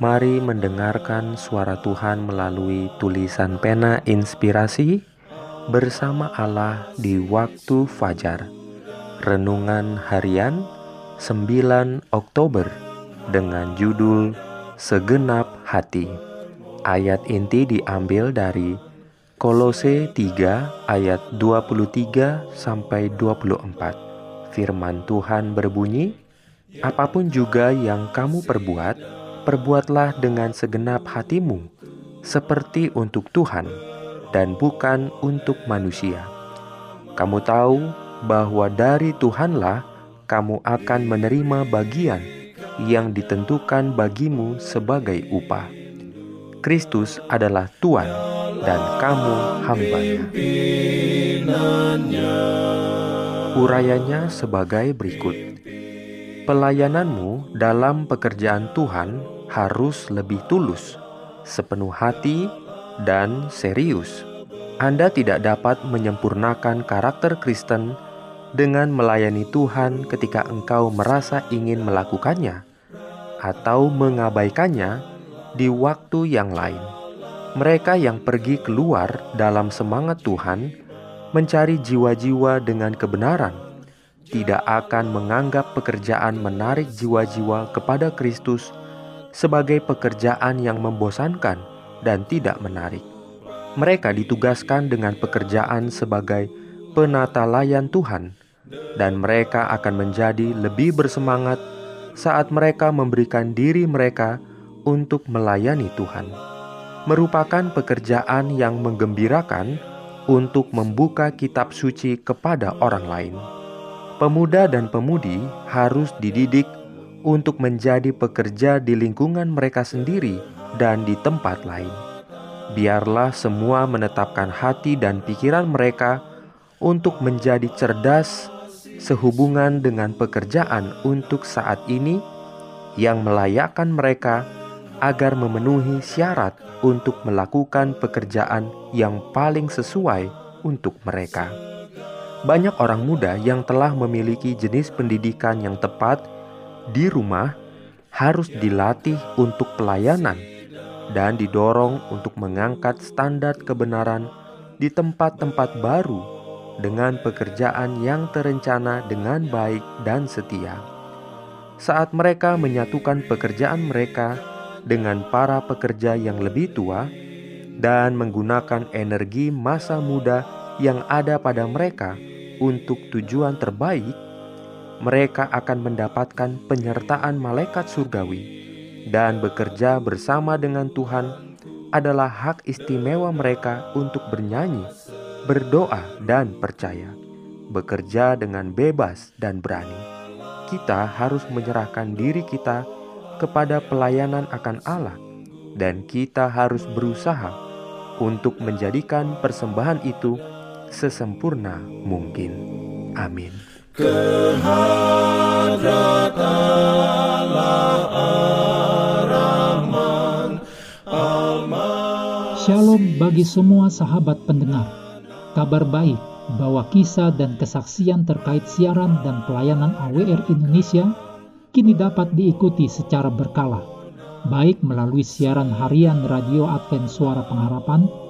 Mari mendengarkan suara Tuhan melalui tulisan pena inspirasi bersama Allah di waktu fajar. Renungan harian 9 Oktober dengan judul Segenap Hati. Ayat inti diambil dari Kolose 3 ayat 23 sampai 24. Firman Tuhan berbunyi, "Apa pun juga yang kamu perbuat, perbuatlah dengan segenap hatimu, seperti untuk Tuhan dan bukan untuk manusia. Kamu tahu bahwa dari Tuhanlah kamu akan menerima bagian yang ditentukan bagimu sebagai upah. Kristus adalah Tuhan dan kamu hambanya. Urayanya sebagai berikut. Pelayananmu dalam pekerjaan Tuhan harus lebih tulus, sepenuh hati, dan serius. Anda tidak dapat menyempurnakan karakter Kristen dengan melayani Tuhan ketika engkau merasa ingin melakukannya atau mengabaikannya di waktu yang lain. Mereka yang pergi keluar dalam semangat Tuhan mencari jiwa-jiwa dengan kebenaran tidak akan menganggap pekerjaan menarik jiwa-jiwa kepada Kristus sebagai pekerjaan yang membosankan dan tidak menarik. Mereka ditugaskan dengan pekerjaan sebagai penata layan Tuhan, dan mereka akan menjadi lebih bersemangat saat mereka memberikan diri mereka untuk melayani Tuhan. Merupakan pekerjaan yang menggembirakan untuk membuka kitab suci kepada orang lain. Pemuda dan pemudi harus dididik untuk menjadi pekerja di lingkungan mereka sendiri dan di tempat lain. Biarlah semua menetapkan hati dan pikiran mereka untuk menjadi cerdas sehubungan dengan pekerjaan untuk saat ini yang melayakkan mereka agar memenuhi syarat untuk melakukan pekerjaan yang paling sesuai untuk mereka banyak orang muda yang telah memiliki jenis pendidikan yang tepat di rumah harus dilatih untuk pelayanan dan didorong untuk mengangkat standar kebenaran di tempat-tempat baru dengan pekerjaan yang terencana dengan baik dan setia. Saat mereka menyatukan pekerjaan mereka dengan para pekerja yang lebih tua dan menggunakan energi masa muda yang ada pada mereka untuk tujuan terbaik, mereka akan mendapatkan penyertaan malaikat surgawi dan bekerja bersama dengan Tuhan adalah hak istimewa mereka untuk bernyanyi, berdoa, dan percaya. Bekerja dengan bebas dan berani. Kita harus menyerahkan diri kita kepada pelayanan akan Allah, dan kita harus berusaha untuk menjadikan persembahan itu sesempurna mungkin. Amin. Shalom bagi semua sahabat pendengar. Kabar baik bahwa kisah dan kesaksian terkait siaran dan pelayanan AWR Indonesia kini dapat diikuti secara berkala, baik melalui siaran harian Radio Advent Suara Pengharapan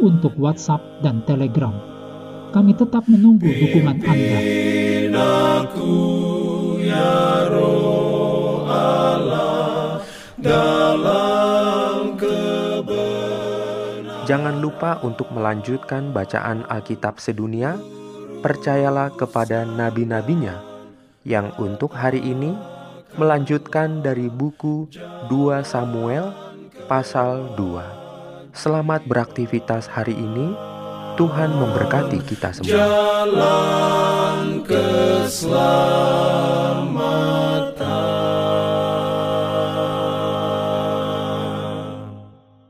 untuk WhatsApp dan Telegram. Kami tetap menunggu dukungan Anda. Ya dalam Jangan lupa untuk melanjutkan bacaan Alkitab sedunia. Percayalah kepada nabi-nabinya yang untuk hari ini melanjutkan dari buku 2 Samuel pasal 2. Selamat beraktivitas hari ini. Tuhan memberkati kita semua. Jalan